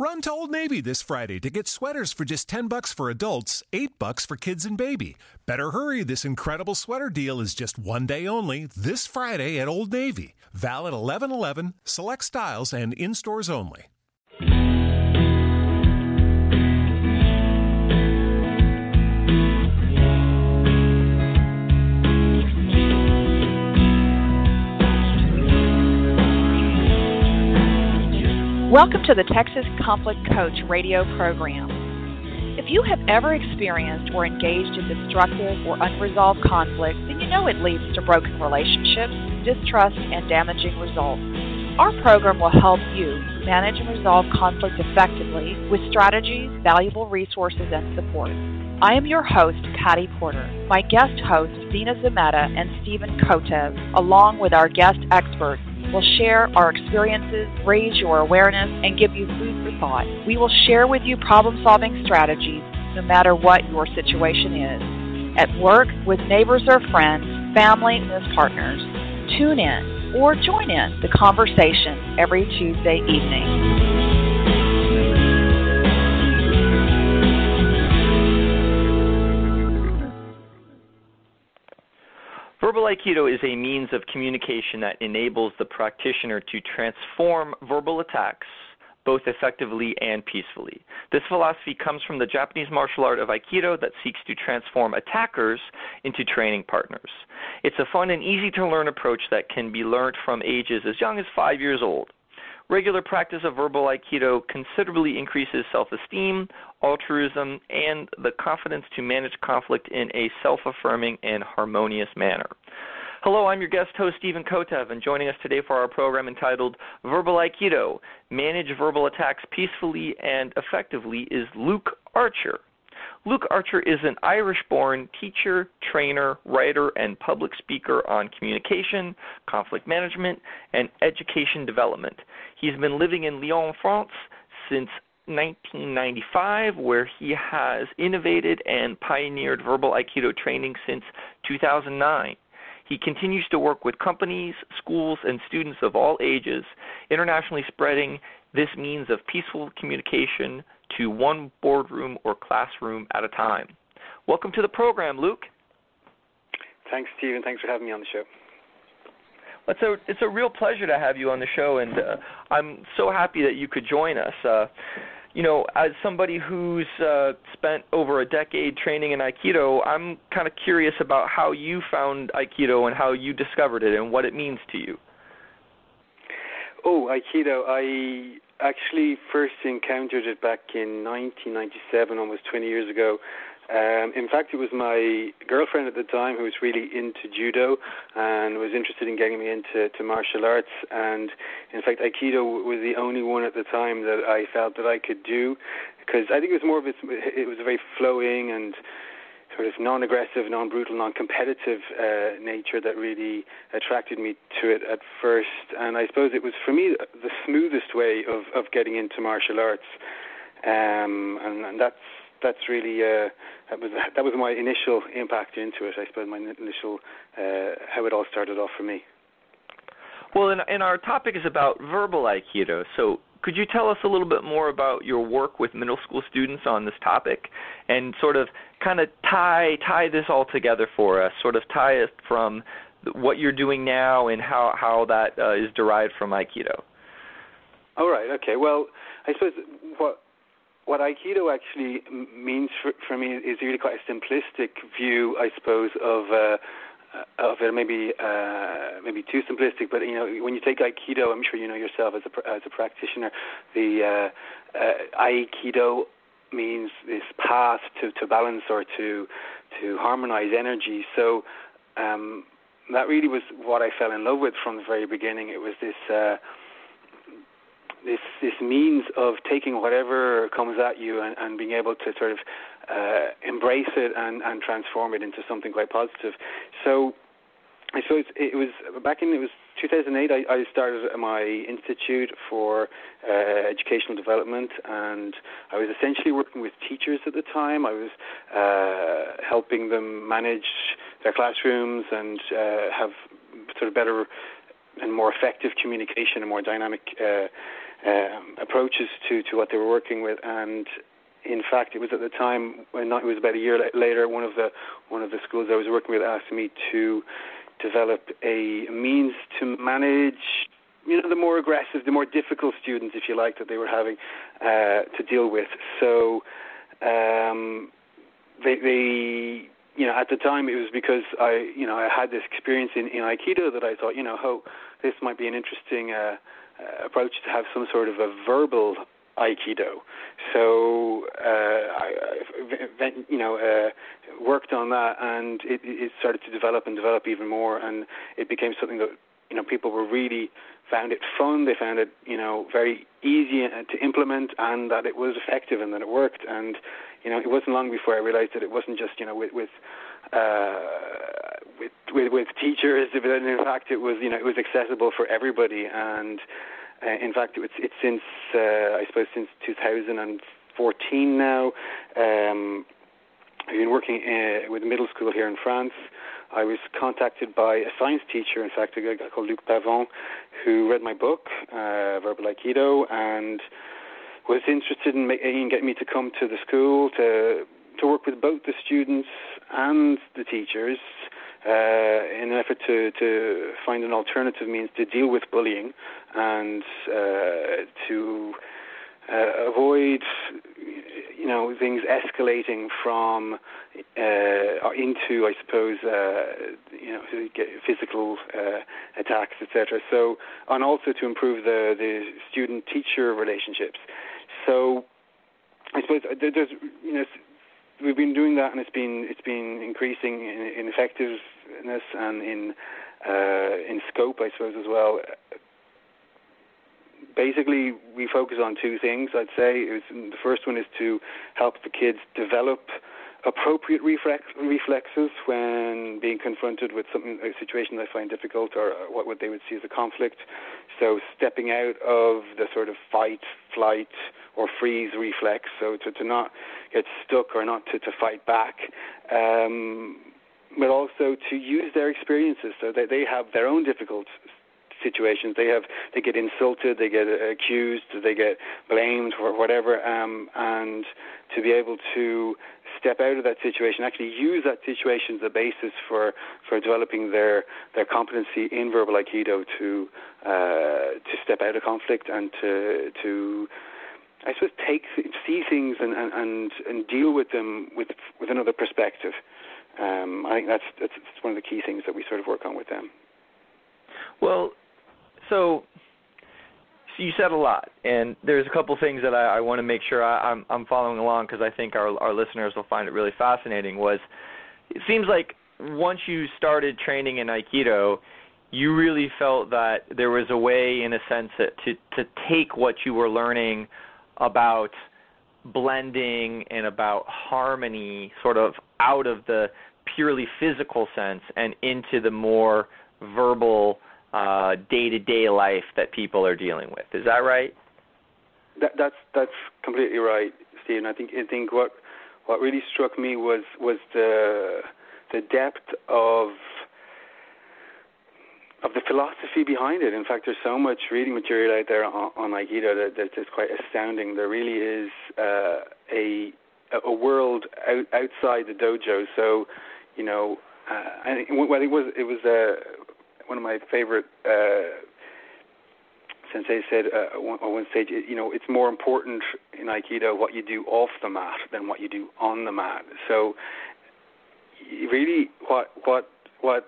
Run to Old Navy this Friday to get sweaters for just 10 bucks for adults, 8 bucks for kids and baby. Better hurry, this incredible sweater deal is just one day only this Friday at Old Navy. Valid 1111, select styles and in stores only. Welcome to the Texas Conflict Coach radio program. If you have ever experienced or engaged in destructive or unresolved conflict, then you know it leads to broken relationships, distrust, and damaging results. Our program will help you manage and resolve conflict effectively with strategies, valuable resources, and support. I am your host, Patty Porter. My guest hosts, Dina Zameta and Stephen Kotev, along with our guest experts, will share our experiences, raise your awareness, and give you food for thought. We will share with you problem solving strategies no matter what your situation is. At work, with neighbors or friends, family, and as partners. Tune in or join in the conversation every Tuesday evening. Verbal Aikido is a means of communication that enables the practitioner to transform verbal attacks both effectively and peacefully. This philosophy comes from the Japanese martial art of Aikido that seeks to transform attackers into training partners. It's a fun and easy to learn approach that can be learned from ages as young as five years old. Regular practice of verbal aikido considerably increases self esteem, altruism, and the confidence to manage conflict in a self affirming and harmonious manner. Hello, I'm your guest host, Stephen Kotev, and joining us today for our program entitled Verbal Aikido Manage Verbal Attacks Peacefully and Effectively is Luke Archer. Luke Archer is an Irish born teacher, trainer, writer, and public speaker on communication, conflict management, and education development. He's been living in Lyon, France since 1995, where he has innovated and pioneered verbal Aikido training since 2009. He continues to work with companies, schools, and students of all ages, internationally spreading this means of peaceful communication to one boardroom or classroom at a time. Welcome to the program, Luke. Thanks, Stephen. Thanks for having me on the show. It's a it's a real pleasure to have you on the show, and uh, I'm so happy that you could join us. Uh, you know, as somebody who's uh, spent over a decade training in Aikido, I'm kind of curious about how you found Aikido and how you discovered it and what it means to you. Oh, Aikido. I actually first encountered it back in 1997, almost 20 years ago. Um, in fact, it was my girlfriend at the time who was really into judo and was interested in getting me into to martial arts. And in fact, aikido was the only one at the time that I felt that I could do because I think it was more of its, it was very flowing and sort of non-aggressive, non-brutal, non-competitive uh, nature that really attracted me to it at first. And I suppose it was for me the smoothest way of of getting into martial arts, um, and, and that's that's really uh, that was that was my initial impact into it. I suppose my initial uh, how it all started off for me. Well, and, and our topic is about verbal aikido. So could you tell us a little bit more about your work with middle school students on this topic and sort of kind of tie tie this all together for us sort of tie it from what you're doing now and how how that uh, is derived from aikido? All right okay well i suppose what what aikido actually means for, for me is really quite a simplistic view i suppose of uh, of it maybe uh, maybe too simplistic, but you know when you take Aikido, I'm sure you know yourself as a as a practitioner, the uh, uh, Aikido means this path to, to balance or to to harmonize energy. So um, that really was what I fell in love with from the very beginning. It was this. Uh, this this means of taking whatever comes at you and, and being able to sort of uh, embrace it and, and transform it into something quite positive. So I suppose it was back in it was 2008. I, I started my institute for uh, educational development, and I was essentially working with teachers at the time. I was uh, helping them manage their classrooms and uh, have sort of better and more effective communication and more dynamic uh, um, approaches to to what they were working with, and in fact, it was at the time when it was about a year later. One of the one of the schools I was working with asked me to develop a means to manage you know the more aggressive, the more difficult students, if you like, that they were having uh, to deal with. So um, they, they, you know, at the time it was because I, you know, I had this experience in, in Aikido that I thought, you know, oh, this might be an interesting uh, uh, approach to have some sort of a verbal Aikido. So uh, I, I, you know, uh, worked on that, and it, it started to develop and develop even more, and it became something that you know people were really found it fun. They found it you know very easy to implement, and that it was effective and that it worked. And you know, it wasn't long before I realized that it wasn't just you know with with uh, with, with with teachers, but in fact it was you know it was accessible for everybody and uh, in fact, it's, it's since uh, I suppose since 2014 now. Um, I've been working uh, with a middle school here in France. I was contacted by a science teacher, in fact, a guy called Luc Pavon, who read my book, uh, Verbal Aikido, and was interested in, in getting me to come to the school to to work with both the students and the teachers uh, in an effort to, to find an alternative means to deal with bullying and uh, to uh, avoid you know things escalating from uh, into I suppose uh, you know physical uh, attacks etc. So and also to improve the the student teacher relationships. So I suppose there's you know we've been doing that, and it's been it's been increasing in, in and in uh, in scope, I suppose, as well. Basically, we focus on two things. I'd say was, the first one is to help the kids develop appropriate reflex, reflexes when being confronted with something a situation they find difficult or what, what they would see as a conflict. So stepping out of the sort of fight, flight, or freeze reflex. So to, to not get stuck or not to, to fight back. Um, but also to use their experiences so that they have their own difficult situations. They have they get insulted, they get accused, they get blamed for whatever, um, and to be able to step out of that situation, actually use that situation as a basis for, for developing their, their competency in verbal aikido to uh, to step out of conflict and to to I suppose take see things and, and and deal with them with with another perspective. Um, I think that's, that's one of the key things that we sort of work on with them. Well, so you said a lot, and there's a couple things that I, I want to make sure I, I'm, I'm following along because I think our, our listeners will find it really fascinating. Was it seems like once you started training in Aikido, you really felt that there was a way, in a sense, that to to take what you were learning about blending and about harmony, sort of out of the purely physical sense and into the more verbal uh, day-to-day life that people are dealing with. Is that right? That, that's that's completely right, Stephen. I think I think what what really struck me was was the the depth of of the philosophy behind it. In fact, there's so much reading material out there on, on Aikido that, that is quite astounding. There really is uh, a a world out, outside the dojo. So, you know, uh, I, well, it was it was uh, one of my favorite uh, sensei said uh, on one stage, you know, it's more important in Aikido what you do off the mat than what you do on the mat. So, really, what what what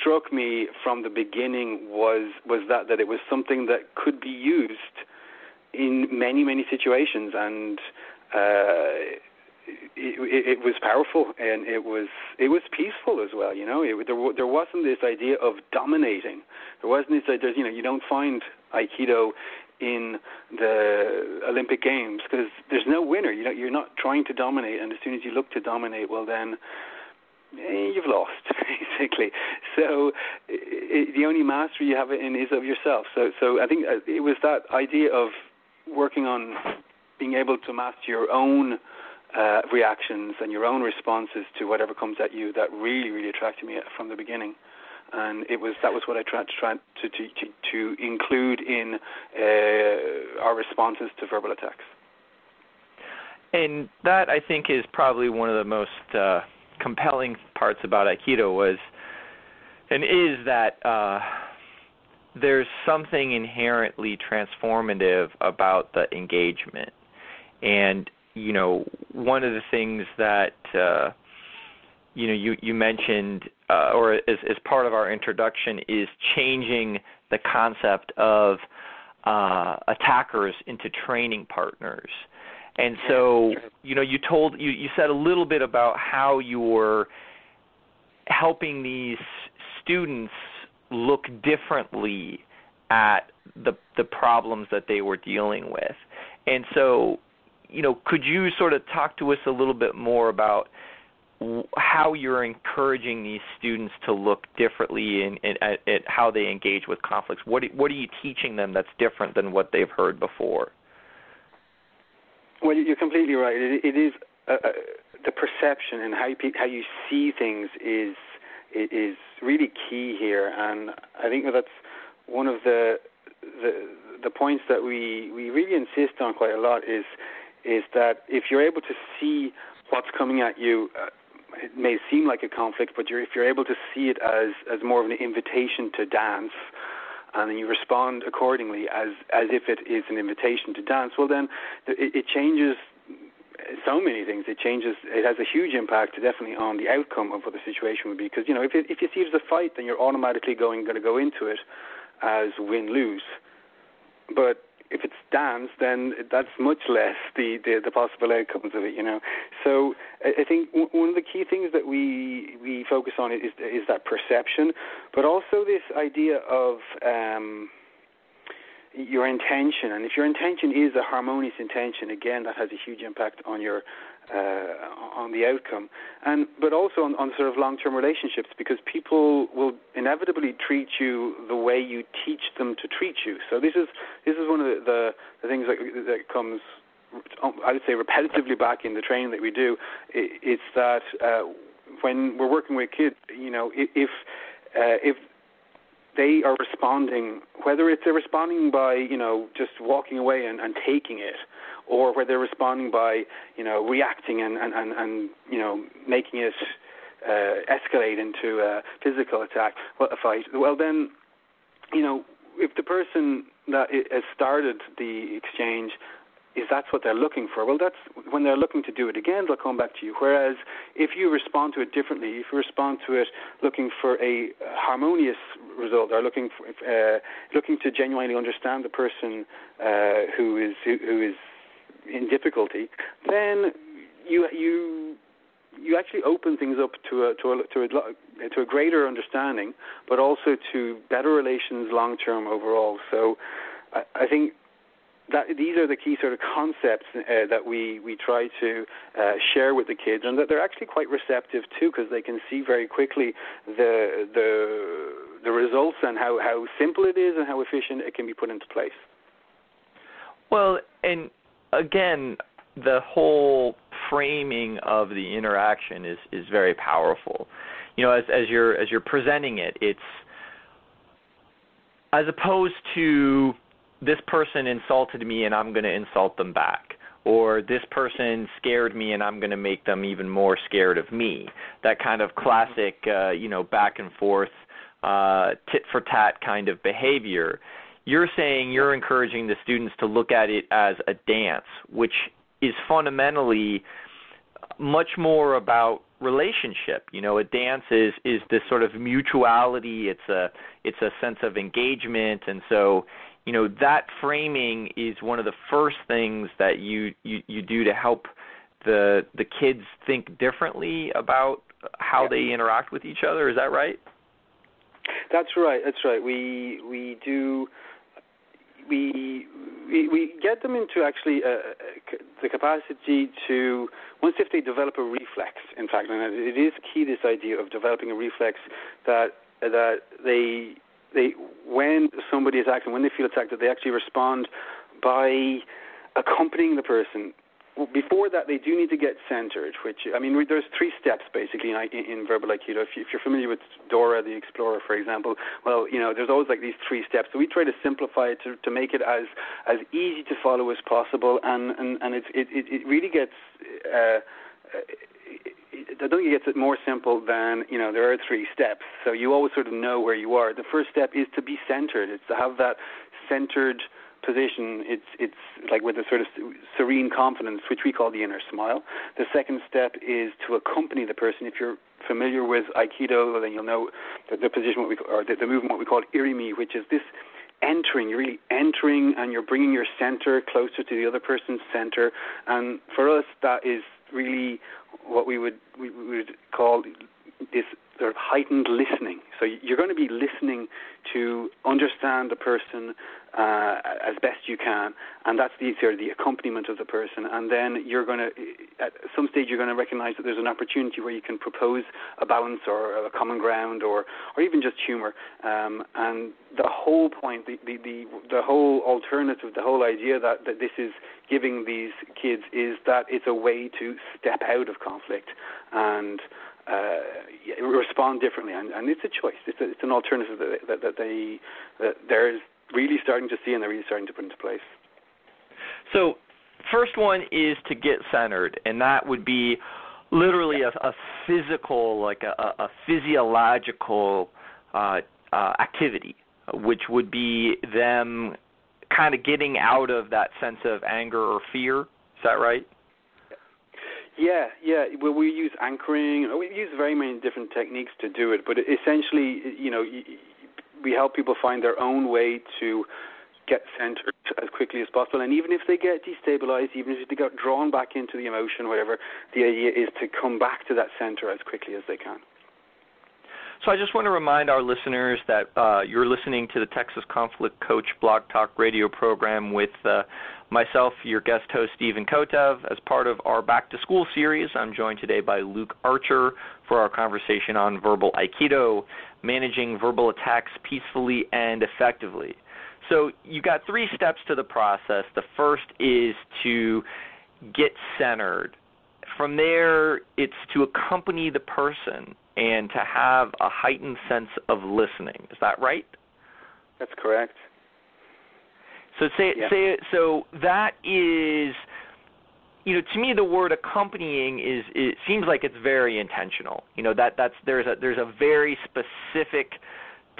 struck me from the beginning was was that that it was something that could be used in many many situations and. Uh, it, it, it was powerful and it was it was peaceful as well. You know, it, there there wasn't this idea of dominating. There wasn't this idea. You know, you don't find Aikido in the Olympic Games because there's no winner. You know, you're not trying to dominate, and as soon as you look to dominate, well then. Eh, you've lost basically. So it, the only mastery you have in is of yourself. So, so I think uh, it was that idea of working on being able to master your own uh, reactions and your own responses to whatever comes at you that really, really attracted me from the beginning. and it was that was what I tried to try to to to, to include in uh, our responses to verbal attacks. And that I think is probably one of the most uh, compelling parts about Aikido was, and is that uh, there's something inherently transformative about the engagement. And you know, one of the things that uh, you know you you mentioned uh, or as, as part of our introduction is changing the concept of uh, attackers into training partners. And so, you know, you told you you said a little bit about how you were helping these students look differently at the the problems that they were dealing with. And so, you know, could you sort of talk to us a little bit more about how you're encouraging these students to look differently in, in at, at how they engage with conflicts? What what are you teaching them that's different than what they've heard before? Well, you're completely right. it, it is uh, uh, the perception and how you, how you see things is is really key here, and I think that's one of the the the points that we we really insist on quite a lot is is that if you're able to see what's coming at you, uh, it may seem like a conflict, but you're, if you're able to see it as as more of an invitation to dance, and then you respond accordingly as as if it is an invitation to dance, well then it, it changes so many things. It changes. It has a huge impact, definitely, on the outcome of what the situation would be. Because you know, if it, if you see it as a fight, then you're automatically going going to go into it as win lose. But if it's dance, then that's much less the, the, the possible outcomes of it, you know. So I, I think w- one of the key things that we we focus on is is that perception, but also this idea of um, your intention. And if your intention is a harmonious intention, again, that has a huge impact on your uh, on the outcome, and but also on, on sort of long-term relationships because people will inevitably treat you the way you teach them to treat you. So this is this is one of the the, the things that that comes. I would say repetitively back in the training that we do, it's that uh, when we're working with kids, you know, if uh, if they are responding, whether it's they're responding by you know just walking away and, and taking it, or whether they're responding by you know reacting and and and, and you know making it uh, escalate into a physical attack, well, a fight. Well, then you know if the person that has started the exchange is that's what they're looking for. Well, that's when they're looking to do it again, they'll come back to you. Whereas if you respond to it differently, if you respond to it looking for a harmonious result, or looking for, uh, looking to genuinely understand the person uh, who is who, who is in difficulty, then you you you actually open things up to a to a to a, to a greater understanding, but also to better relations long term overall. So, I, I think that these are the key sort of concepts uh, that we we try to uh, share with the kids, and that they're actually quite receptive too, because they can see very quickly the the the results and how how simple it is and how efficient it can be put into place. Well, and again, the whole framing of the interaction is is very powerful. You know, as as you're as you're presenting it, it's as opposed to this person insulted me and I'm going to insult them back or this person scared me and I'm going to make them even more scared of me. That kind of classic, uh, you know, back and forth, uh, tit for tat kind of behavior. You're saying you're encouraging the students to look at it as a dance, which is fundamentally much more about relationship. You know, a dance is is this sort of mutuality. It's a it's a sense of engagement, and so you know that framing is one of the first things that you you, you do to help the the kids think differently about how they interact with each other. Is that right? That's right. That's right. We we do we we, we get them into actually uh, the capacity to once if they develop a reflex. In fact, and it is key this idea of developing a reflex that that they they when somebody is acting, when they feel attacked, that they actually respond by accompanying the person before that, they do need to get centered. Which I mean, there's three steps basically in, in verbal aikido. If, you, are familiar with Dora the Explorer, for example, well, you know, there's always like these three steps. So we try to simplify it to, to make it as as easy to follow as possible, and and and it it it really gets. Uh, I don't think it gets more simple than you know there are three steps. So you always sort of know where you are. The first step is to be centered. It's to have that centered position, it's it's like with a sort of serene confidence, which we call the inner smile. The second step is to accompany the person. If you're familiar with Aikido, then you'll know the, the position what we or the, the movement what we call irimi, which is this entering. You're really entering, and you're bringing your center closer to the other person's center. And for us, that is really what we would we would call this sort of heightened listening. So you're going to be listening to understand the person uh, as best you can, and that's the sort of the accompaniment of the person. And then you're going to, at some stage, you're going to recognize that there's an opportunity where you can propose a balance or a common ground, or or even just humor. Um, and the whole point, the, the the the whole alternative, the whole idea that that this is giving these kids is that it's a way to step out of conflict and uh, respond differently, and, and it's a choice. It's, a, it's an alternative that, that, that they that they're really starting to see and they're really starting to put into place. So, first one is to get centered, and that would be literally a, a physical, like a, a physiological uh, uh, activity, which would be them kind of getting out of that sense of anger or fear. Is that right? Yeah, yeah. Well, we use anchoring. We use very many different techniques to do it, but essentially, you know, we help people find their own way to get centered as quickly as possible. And even if they get destabilized, even if they get drawn back into the emotion, whatever, the idea is to come back to that center as quickly as they can. So I just want to remind our listeners that uh, you're listening to the Texas Conflict Coach Blog Talk radio program with uh, myself, your guest host, Stephen Kotev. As part of our Back to School series, I'm joined today by Luke Archer for our conversation on verbal Aikido, managing verbal attacks peacefully and effectively. So you've got three steps to the process. The first is to get centered. From there, it's to accompany the person and to have a heightened sense of listening. Is that right? That's correct. So say yeah. say so that is you know to me the word accompanying is it seems like it's very intentional. You know that that's there's a there's a very specific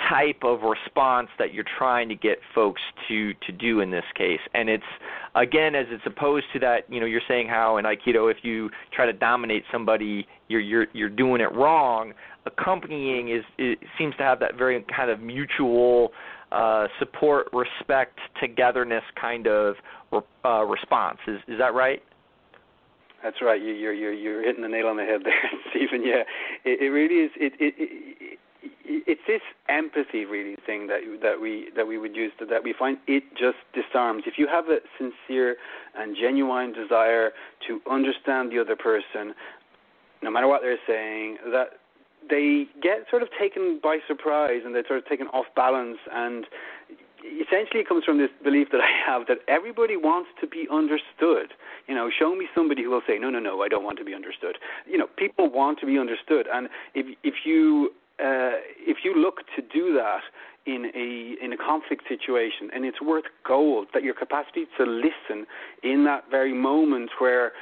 type of response that you're trying to get folks to to do in this case and it's again as it's opposed to that you know you're saying how in aikido if you try to dominate somebody you're you're you're doing it wrong accompanying is it seems to have that very kind of mutual uh, support respect togetherness kind of uh, response is is that right that's right. You, you're you're you're hitting the nail on the head there, Stephen. Yeah, it, it really is. It, it, it it's this empathy really thing that that we that we would use that we find it just disarms. If you have a sincere and genuine desire to understand the other person, no matter what they're saying, that they get sort of taken by surprise and they're sort of taken off balance and essentially it comes from this belief that I have that everybody wants to be understood. You know, show me somebody who will say, no, no, no, I don't want to be understood. You know, people want to be understood, and if if you uh, if you look to do that in a in a conflict situation, and it's worth gold that your capacity to listen in that very moment where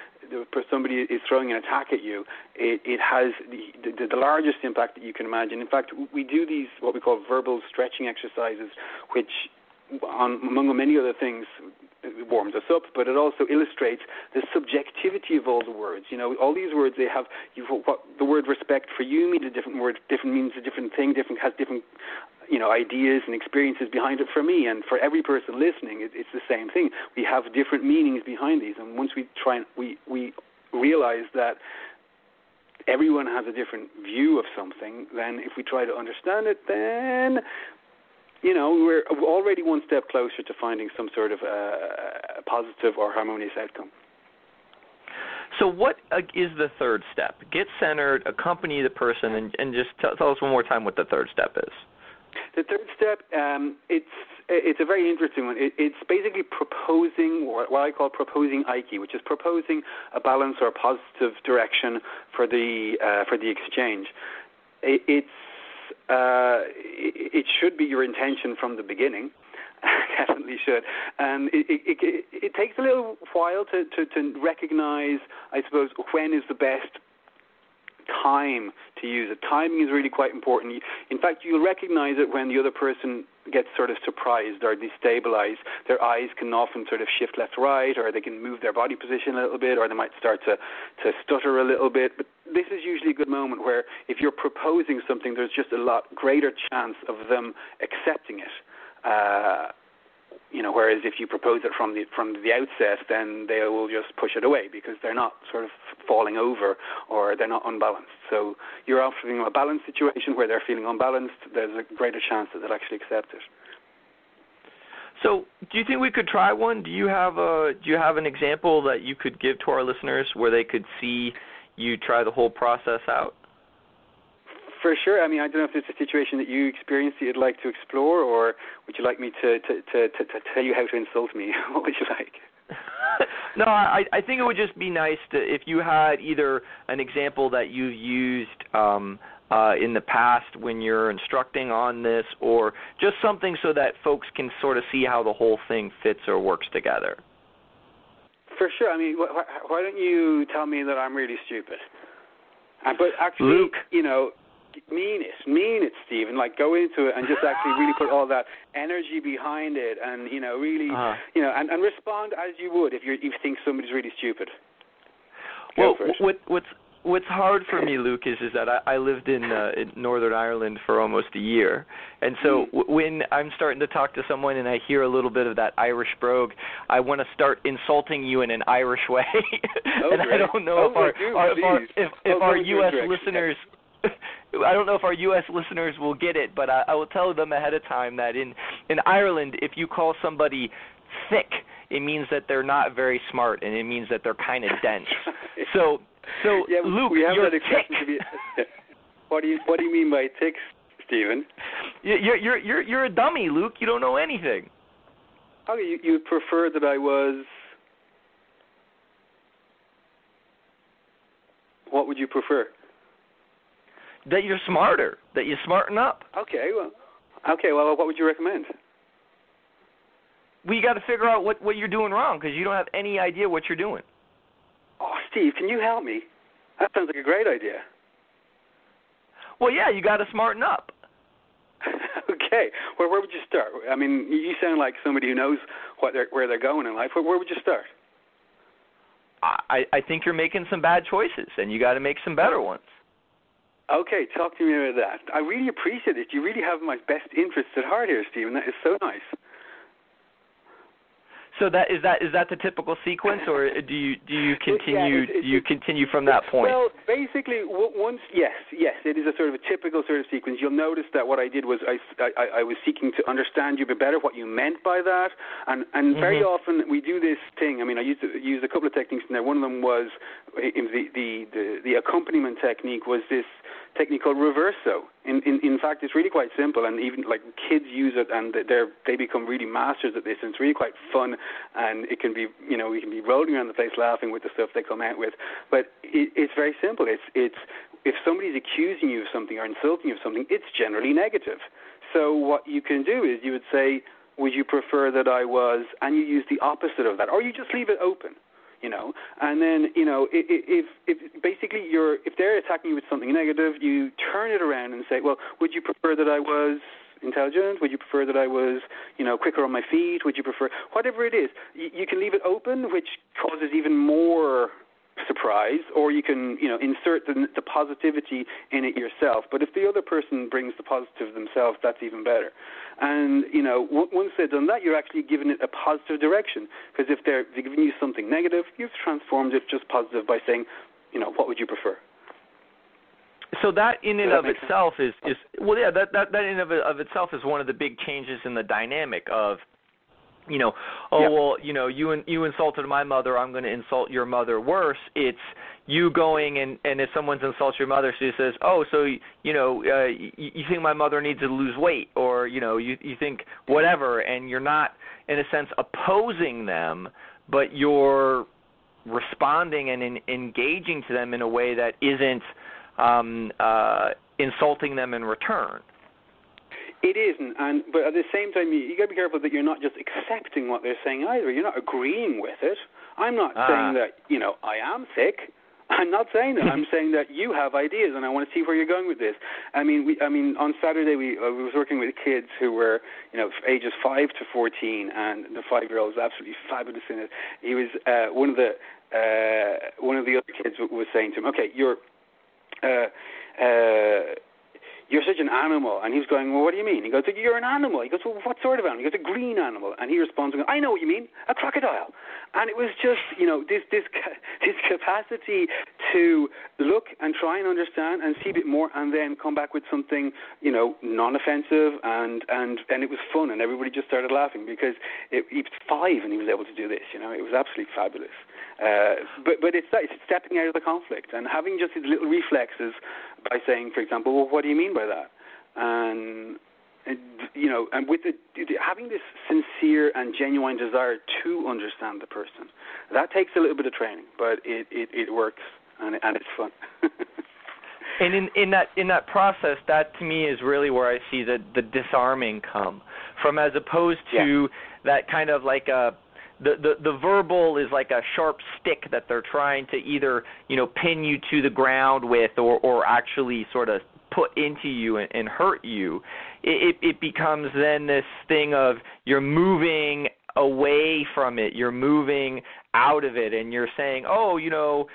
somebody is throwing an attack at you, it, it has the, the, the largest impact that you can imagine. In fact, we do these what we call verbal stretching exercises, which on, among many other things, warms us up, but it also illustrates the subjectivity of all the words. You know, all these words they have. You what the word respect for you means a different word. Different means a different thing. Different has different, you know, ideas and experiences behind it for me and for every person listening. It, it's the same thing. We have different meanings behind these, and once we try and we we realize that everyone has a different view of something, then if we try to understand it, then you know, we're already one step closer to finding some sort of uh, positive or harmonious outcome. So, what uh, is the third step? Get centered, accompany the person, and, and just tell, tell, us one more time what the third step is. The third step, um, it's it's a very interesting one. It, it's basically proposing what, I call proposing Aiki, which is proposing a balance or a positive direction for the uh, for the exchange. It, it's uh, it, it should be your intention from the beginning. definitely should. And it, it, it, it takes a little while to, to, to recognize, I suppose, when is the best time to use it. Timing is really quite important. In fact, you'll recognize it when the other person gets sort of surprised or destabilized. Their eyes can often sort of shift left right, or they can move their body position a little bit, or they might start to, to stutter a little bit. But this is usually a good moment where if you're proposing something, there's just a lot greater chance of them accepting it. Uh, you know, whereas if you propose it from the from the outset, then they will just push it away because they're not sort of falling over or they're not unbalanced. So you're offering a balanced situation where they're feeling unbalanced. There's a greater chance that they'll actually accept it. So, do you think we could try one? Do you have a do you have an example that you could give to our listeners where they could see you try the whole process out? For sure. I mean, I don't know if it's a situation that you experienced that you'd like to explore, or would you like me to to to, to, to tell you how to insult me? what would you like? no, I I think it would just be nice to if you had either an example that you've used um, uh, in the past when you're instructing on this, or just something so that folks can sort of see how the whole thing fits or works together. For sure. I mean, wh- wh- why don't you tell me that I'm really stupid? Uh, but actually, Luke, you know, mean it, mean it, Stephen. Like go into it and just actually really put all that energy behind it, and you know, really, uh-huh. you know, and, and respond as you would if you if you think somebody's really stupid. Go well, what what's what's hard for me, Luke, is is that I, I lived in, uh, in Northern Ireland for almost a year, and so hmm. w- when I'm starting to talk to someone and I hear a little bit of that Irish brogue, I want to start insulting you in an Irish way, oh, and I don't know oh, if our, our if our if, if oh, our U.S. listeners I don't know if our U.S. listeners will get it, but I, I will tell them ahead of time that in in Ireland, if you call somebody thick, it means that they're not very smart, and it means that they're kind of dense. so, so yeah, Luke, we have you're that expression thick. to be. what do you What do you mean by thick, Stephen? You're you're you're you're a dummy, Luke. You don't know anything. Okay, you you prefer that I was. What would you prefer? That you're smarter, that you smarten up. Okay, well, okay, well, what would you recommend? We got to figure out what what you're doing wrong because you don't have any idea what you're doing. Oh, Steve, can you help me? That sounds like a great idea. Well, yeah, you got to smarten up. okay. Well, where would you start? I mean, you sound like somebody who knows what they're, where they're going in life. Where, where would you start? I I think you're making some bad choices, and you got to make some better ones. Okay, talk to me about that. I really appreciate it. You really have my best interests at heart here, Stephen. That is so nice. So that is that is that the typical sequence, or do you do you continue yeah, it's, it's, do you continue from that point? Well, basically, once yes, yes, it is a sort of a typical sort of sequence. You'll notice that what I did was I, I, I was seeking to understand you a bit better, what you meant by that, and and mm-hmm. very often we do this thing. I mean, I used to use a couple of techniques in there. One of them was the the the, the accompaniment technique was this technique called reverso. In, in in fact, it's really quite simple, and even like kids use it, and they're they become really masters at this. And it's really quite fun, and it can be you know we can be rolling around the place laughing with the stuff they come out with. But it, it's very simple. It's it's if somebody's accusing you of something or insulting you of something, it's generally negative. So what you can do is you would say, "Would you prefer that I was?" and you use the opposite of that, or you just leave it open you know. And then, you know, if, if basically you're if they're attacking you with something negative, you turn it around and say, well, would you prefer that I was intelligent? Would you prefer that I was, you know, quicker on my feet? Would you prefer whatever it is? You, you can leave it open, which causes even more surprise, or you can, you know, insert the, the positivity in it yourself. But if the other person brings the positive themselves, that's even better. And you know, once they've done that, you're actually giving it a positive direction. Because if they're, they're giving you something negative, you've transformed it just positive by saying, you know, what would you prefer? So that in and of itself is is well yeah that that that in of of itself is one of the big changes in the dynamic of you know, oh Yeah. well, you know, you you insulted my mother, I'm going to insult your mother worse. It's you going and and if someone's insults your mother, she says, oh, so you know, uh, you, you think my mother needs to lose weight, or you know, you you think whatever, and you're not in a sense opposing them, but you're responding and in, engaging to them in a way that isn't um, uh, insulting them in return. It isn't, and but at the same time, you, you got to be careful that you're not just accepting what they're saying either. You're not agreeing with it. I'm not Ah. saying that you know I am sick. I'm not saying that. I'm saying that you have ideas, and I want to see where you're going with this. I mean, we, I mean, on Saturday we uh, we was working with kids who were you know ages five to fourteen, and the five-year-old was absolutely fabulous in it. He was uh, one of the uh, one of the other kids w- was saying to him, "Okay, you're." Uh, uh, you're such an animal. And he was going, well, what do you mean? He goes, you're an animal. He goes, well, what sort of animal? He goes, a green animal. And he responds, I know what you mean, a crocodile. And it was just, you know, this this this capacity to look and try and understand and see a bit more, and then come back with something, you know, non-offensive, and and and it was fun, and everybody just started laughing because it, he was five and he was able to do this. You know, it was absolutely fabulous. Uh, but but it's it's stepping out of the conflict and having just these little reflexes by saying, for example, well, what do you mean by that? And and, you know, and with the, having this sincere and genuine desire to understand the person, that takes a little bit of training, but it it, it works and and it's fun. and in in that in that process that to me is really where i see the the disarming come from as opposed to that kind of like a the, the the verbal is like a sharp stick that they're trying to either you know pin you to the ground with or or actually sort of put into you and, and hurt you. It, it it becomes then this thing of you're moving away from it. You're moving out of it. And you're saying oh you know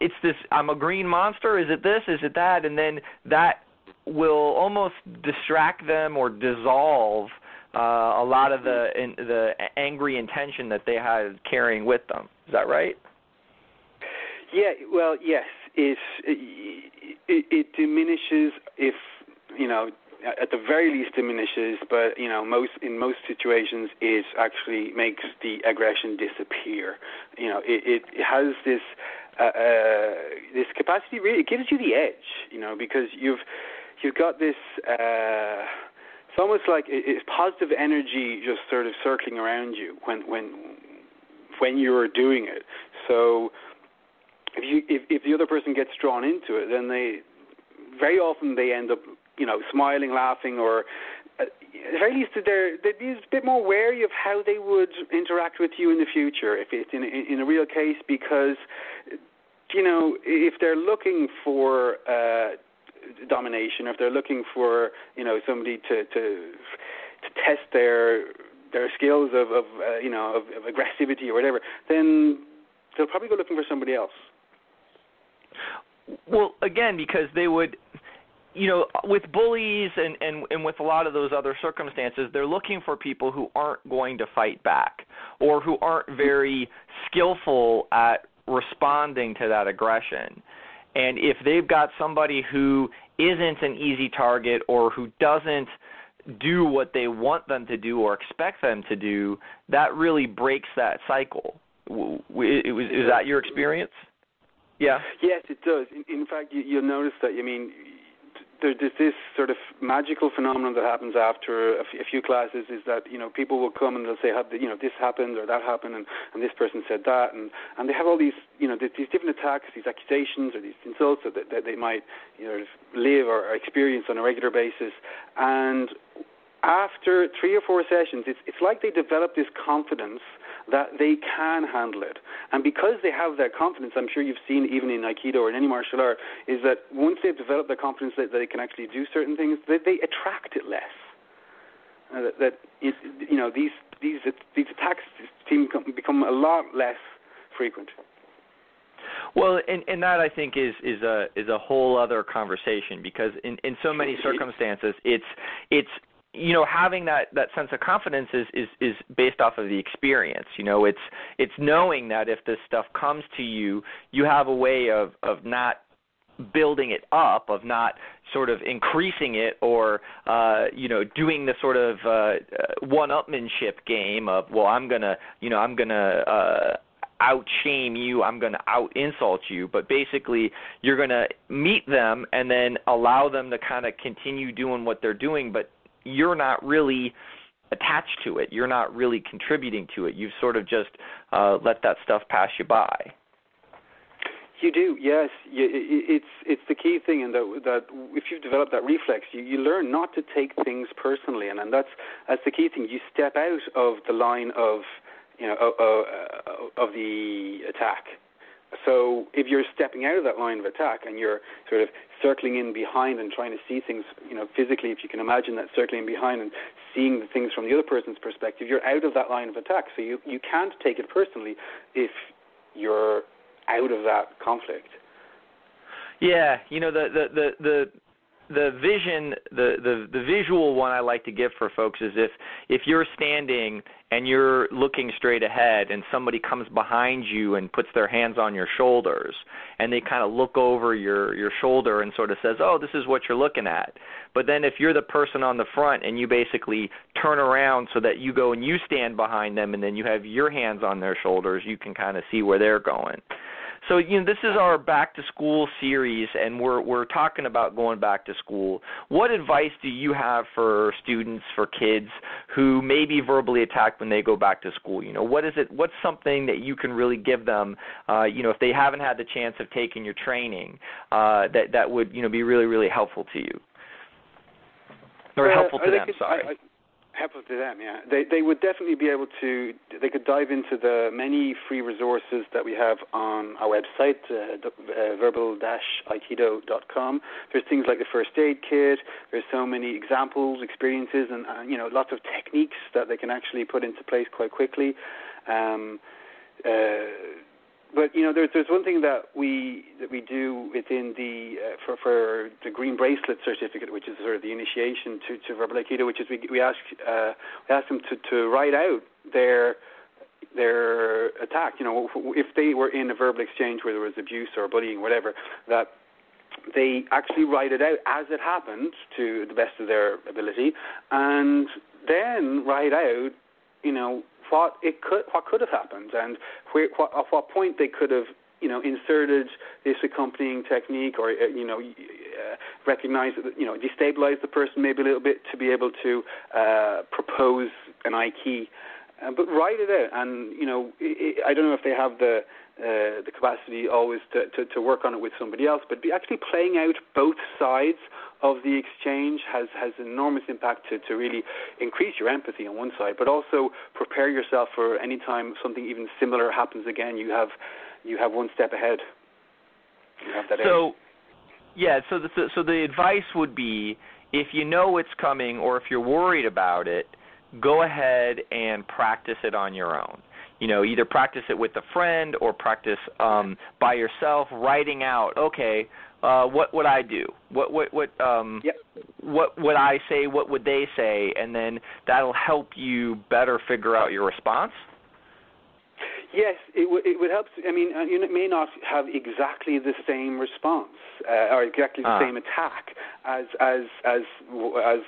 it's this I'm a green monster, is it this, is it that? And then that will almost distract them or dissolve uh, a lot of the in, the angry intention that they had carrying with them. Is that right? Yeah, well, yes, it, it, it diminishes if you know at the very least diminishes, but you know most in most situations it actually makes the aggression disappear. You know, it, it has this uh, uh, this capacity really it gives you the edge. You know, because you've you've got this. Uh, it's almost like it's positive energy just sort of circling around you when when when you're doing it. So if you if, if the other person gets drawn into it, then they very often they end up you know smiling, laughing, or uh, at the very least they're they're a bit more wary of how they would interact with you in the future if it's in in a real case because you know if they're looking for uh, domination, or if they're looking for you know somebody to to to test their their skills of, of uh, you know of, of aggressivity or whatever, then they'll probably go looking for somebody else. Well, again, because they would, you know, with bullies and and and with a lot of those other circumstances, they're looking for people who aren't going to fight back or who aren't very skillful at responding to that aggression. And if they've got somebody who isn't an easy target or who doesn't do what they want them to do or expect them to do, that really breaks that cycle. Is that your experience? Yeah. Yes, it does. In, in fact, you, you'll notice that. I mean, there, there's this sort of magical phenomenon that happens after a, f- a few classes. Is that you know people will come and they'll say, you know, this happened or that happened, and, and this person said that, and and they have all these you know these different attacks, these accusations or these insults that, that they might you know live or experience on a regular basis, and after three or four sessions, it's it's like they develop this confidence that they can handle it. And because they have that confidence, I'm sure you've seen even in Aikido or in any martial art, is that once they've developed that confidence that, that they can actually do certain things, that they attract it less. Uh, that, that it, you know these these these attacks seem become, become a lot less frequent. Well, and and that I think is is a is a whole other conversation because in in so many circumstances it's it's you know having that that sense of confidence is is is based off of the experience you know? It's it's knowing that if this stuff comes to you you have a way of of not building it up, of not sort of increasing it or uh, you know doing the sort of uh, uh one-upmanship game of well I'm gonna you know I'm gonna uh, out shame you, I'm going to out insult you, but basically you're going to meet them and then allow them to kind of continue doing what they're doing, but you're not really attached to it. You're not really contributing to it. You've sort of just uh, let that stuff pass you by. You do, yes. It's it's the key thing, and that that if you've developed that reflex, you, you learn not to take things personally, and, and that's that's the key thing. You step out of the line of you know uh, of the attack. So if you're stepping out of that line of attack and you're sort of circling in behind and trying to see things, you know, physically, if you can imagine that circling behind and seeing the things from the other person's perspective, you're out of that line of attack. So you you can't take it personally if you're out of that conflict. Yeah, you know the the the the the vision the, the the visual one I like to give for folks is if if you're standing and you're looking straight ahead and somebody comes behind you and puts their hands on your shoulders and they kind of look over your your shoulder and sort of says oh this is what you're looking at. But then if you're the person on the front and you basically turn around so that you go and you stand behind them and then you have your hands on their shoulders you can kind of see where they're going so you know this is our back to school series, and we're we're talking about going back to school. What advice do you have for students, for kids who may be verbally attacked when they go back to school? You know, what is it? What's something that you can really give them? Uh, you know, if they haven't had the chance of taking your training, uh, that that would you know be really really helpful to you, or uh, helpful to them. sorry. I, Helpful to them. Yeah, they they would definitely be able to. They could dive into the many free resources that we have on our website, uh, uh, verbal-aikido.com. There's things like the first aid kit. There's so many examples, experiences, and uh, you know lots of techniques that they can actually put into place quite quickly. Um, uh, but you know, there's there's one thing that we that we do within the uh, for for the green bracelet certificate, which is sort of the initiation to to verbal aikido, which is we we ask uh, we ask them to to write out their their attack. You know, if they were in a verbal exchange where there was abuse or bullying, whatever, that they actually write it out as it happened to the best of their ability, and then write out, you know, what it could what could have happened. And where what, at what point they could have you know inserted this accompanying technique or uh, you know uh, recognize you know destabilize the person maybe a little bit to be able to uh, propose an aiki uh, but write it out and you know it, I don't know if they have the uh, the capacity always to, to, to work on it with somebody else, but actually playing out both sides of the exchange has, has enormous impact to, to really increase your empathy on one side, but also prepare yourself for any time something even similar happens again. You have you have one step ahead. So, yeah. So the so the advice would be if you know it's coming or if you're worried about it, go ahead and practice it on your own you know either practice it with a friend or practice um by yourself writing out okay uh what would i do what what what um yep. what would i say what would they say and then that'll help you better figure out your response Yes, it, w- it would help. I mean, uh, you may not have exactly the same response uh, or exactly the uh. same attack as as as as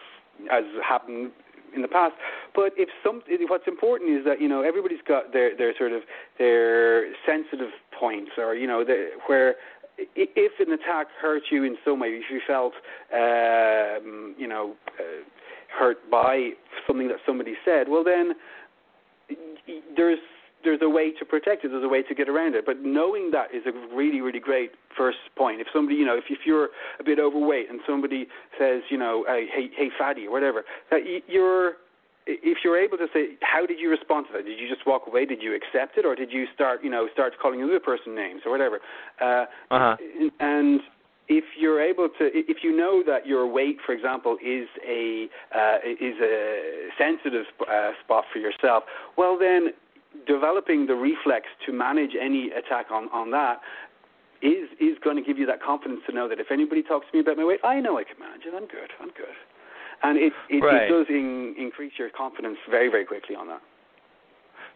as happened in the past. But if some, what's important is that you know everybody's got their their sort of their sensitive points, or you know the, where if an attack hurt you in some way, if you felt um, you know uh, hurt by something that somebody said, well then there's there's a way to protect it. There's a way to get around it. But knowing that is a really, really great first point. If somebody, you know, if, if you're a bit overweight and somebody says, you know, hey, hey, hey fatty or whatever, that you're if you're able to say, how did you respond to that? Did you just walk away? Did you accept it, or did you start, you know, start calling another person names or whatever? Uh, uh-huh. And if you're able to, if you know that your weight, for example, is a uh, is a sensitive uh, spot for yourself, well then developing the reflex to manage any attack on, on that is is going to give you that confidence to know that if anybody talks to me about my weight, I know I can manage it. I'm good. I'm good. And it it, right. it does in, increase your confidence very very quickly on that.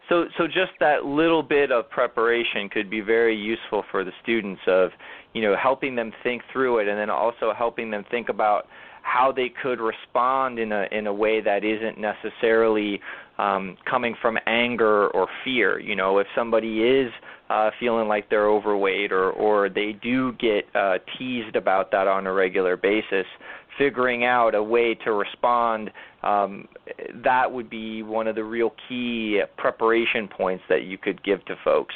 So, so just that little bit of preparation could be very useful for the students of, you know, helping them think through it, and then also helping them think about how they could respond in a in a way that isn't necessarily um, coming from anger or fear. You know, if somebody is uh, feeling like they're overweight or or they do get uh, teased about that on a regular basis, figuring out a way to respond um, that would be one of the real key preparation points that you could give to folks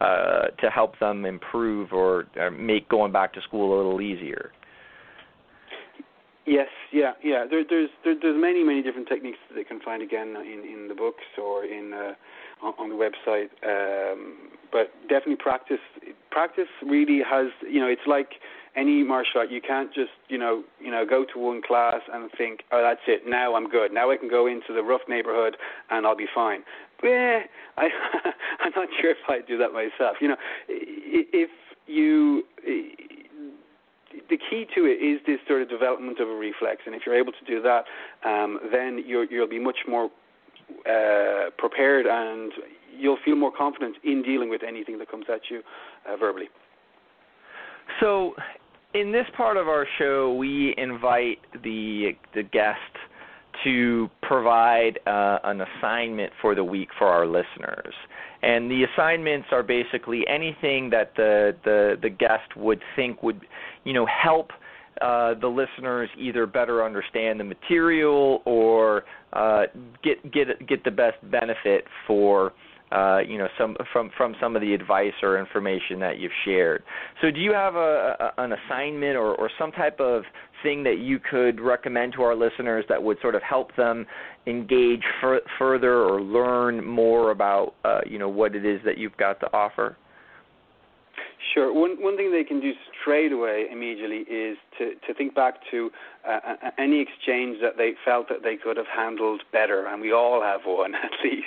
uh, to help them improve or, or make going back to school a little easier. Yes, yeah, yeah. There, there's there, there's many many different techniques that they can find again in in the books or in uh, on, on the website. Um, but definitely practice. Practice really has you know it's like any martial art. You can't just you know you know go to one class and think oh that's it now I'm good now I can go into the rough neighborhood and I'll be fine. Eh, I I'm not sure if I'd do that myself. You know if you the key to it is this sort of development of a reflex, and if you're able to do that, um, then you will be much more uh, prepared and you'll feel more confident in dealing with anything that comes at you uh, verbally. So, in this part of our show, we invite the the guest to provide uh, an assignment for the week for our listeners. And the assignments are basically anything that the the, the guest would think would, you know, help uh, the listeners either better understand the material or uh, get get get the best benefit for uh, you know some from from some of the advice or information that you've shared. So, do you have a, a an assignment or, or some type of thing that you could recommend to our listeners that would sort of help them engage f- further or learn more about uh, you know what it is that you've got to offer? Sure. One one thing they can do straight away immediately is to to think back to uh, any exchange that they felt that they could have handled better, and we all have one at least.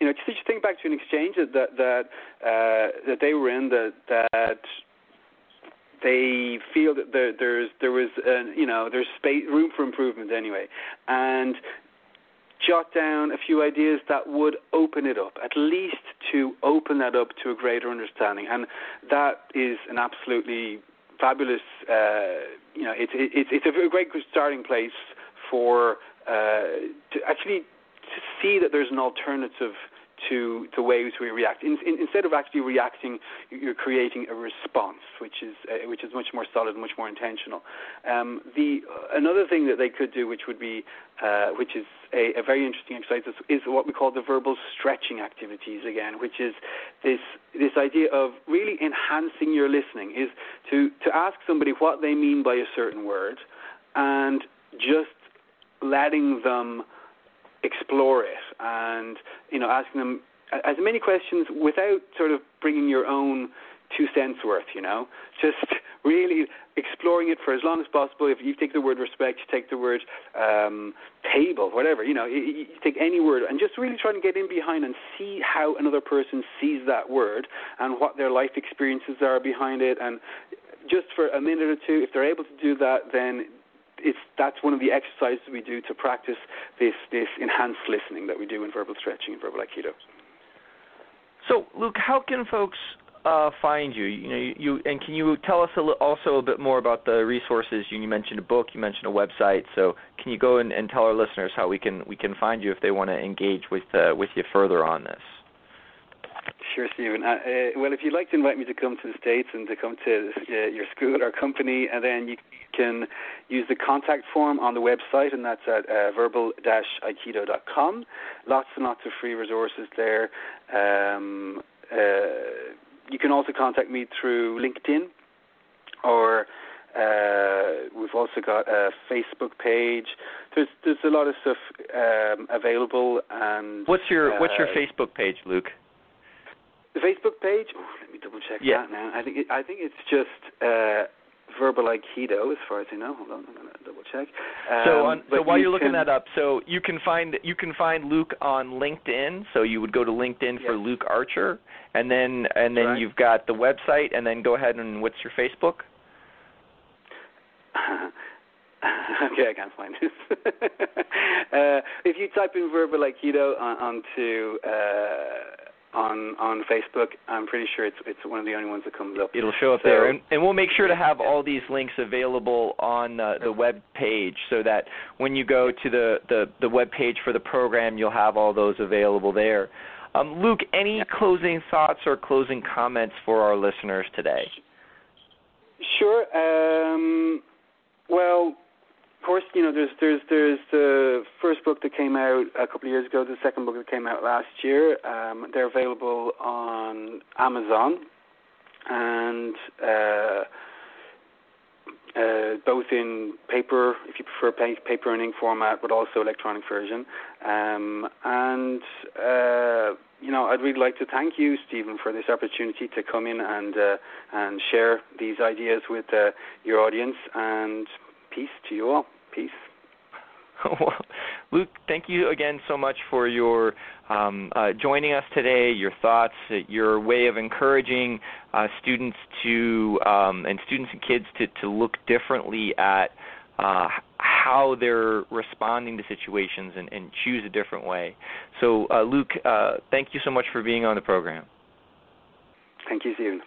You know, just think back to an exchange that that uh, that they were in that that they feel that there, there's there was you know there's space room for improvement anyway, and jot down a few ideas that would open it up, at least to open that up to a greater understanding. And that is an absolutely fabulous, uh, you know, it's, it's, it's a great starting place for uh, to actually to see that there's an alternative to the ways we react. In, in, instead of actually reacting, you're creating a response, which is uh, which is much more solid, much more intentional. Um, the another thing that they could do, which would be uh, which is a, a, very interesting exercise, is, is, what we call the verbal stretching activities again, which is this this idea of really enhancing your listening, is to to ask somebody what they mean by a certain word, and just letting them explore it and you know asking them as many questions without sort of bringing your own two cents worth, you know, just really exploring it for as long as possible. If you take the word respect, you take the word um, table, whatever, you know, you, you take any word and just really try to get in behind and see how another person sees that word and what their life experiences are behind it. And just for a minute or two, if they're able to do that, then it's that's one of the exercises we do to practice this this enhanced listening that we do in verbal stretching and verbal aikido. So, Luke, how can folks uh, find you? You know, you and can you tell us a li- also a bit more about the resources? You, you, mentioned a book, you mentioned a website. So, can you go and, and, tell our listeners how we can we can find you if they want to engage with uh, with you further on this? Sure, Stephen. Uh, uh, well, if you'd like to invite me to come to the States and to come to uh, your school or company, and then you can use the contact form on the website, and that's at uh, verbal-aikido.com. Lots and lots of free resources there. Um, uh, you can also contact me through LinkedIn, or uh, we've also got a Facebook page. There's there's a lot of stuff um, available. And what's your what's your Facebook page, Luke? The Facebook page. Oh, let me double check yeah. that now. I think it, I think it's just uh, verbal aikido, as far as I know. Hold on, I'm gonna double check. Um, so, on, so while you are looking that up, so you can find you can find Luke on LinkedIn. So you would go to LinkedIn yes. for Luke Archer, and then and then right. you've got the website, and then go ahead and what's your Facebook? okay, I can't find this. uh, if you type in verbal aikido on, onto uh, on on Facebook, I'm pretty sure it's it's one of the only ones that comes up. It'll show up so, there, and, and we'll make sure to have all these links available on uh, the web page, so that when you go to the, the the web page for the program, you'll have all those available there. Um, Luke, any closing thoughts or closing comments for our listeners today? Sure. Um, well, course, you know, there's there's there's the first book that came out a couple of years ago. The second book that came out last year. Um, they're available on Amazon, and uh, uh, both in paper, if you prefer paper and ink format, but also electronic version. Um, and uh, you know, I'd really like to thank you, Stephen, for this opportunity to come in and uh, and share these ideas with uh, your audience. And peace to you all. Peace. well, Luke, thank you again so much for your um, uh, joining us today, your thoughts, your way of encouraging uh, students to um, and students and kids to, to look differently at uh, how they're responding to situations and, and, choose a different way. So, uh, Luke, uh, thank you so much for being on the program. Thank you, Stephen.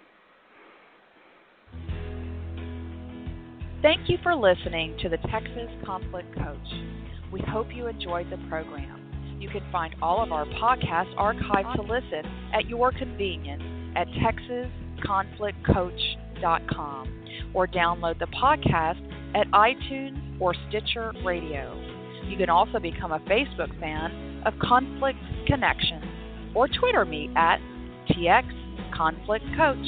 Thank you for listening to the Texas Conflict Coach. We hope you enjoyed the program. You can find all of our podcasts archived to listen at your convenience at texasconflictcoach.com or download the podcast at iTunes or Stitcher Radio. You can also become a Facebook fan of Conflict Connections or Twitter me at TX Conflict Coach.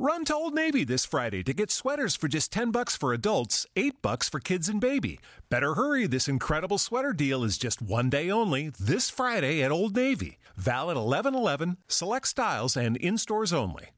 Run to Old Navy this Friday to get sweaters for just 10 bucks for adults, 8 bucks for kids and baby. Better hurry, this incredible sweater deal is just one day only this Friday at Old Navy. Valid 11/11, select styles and in stores only.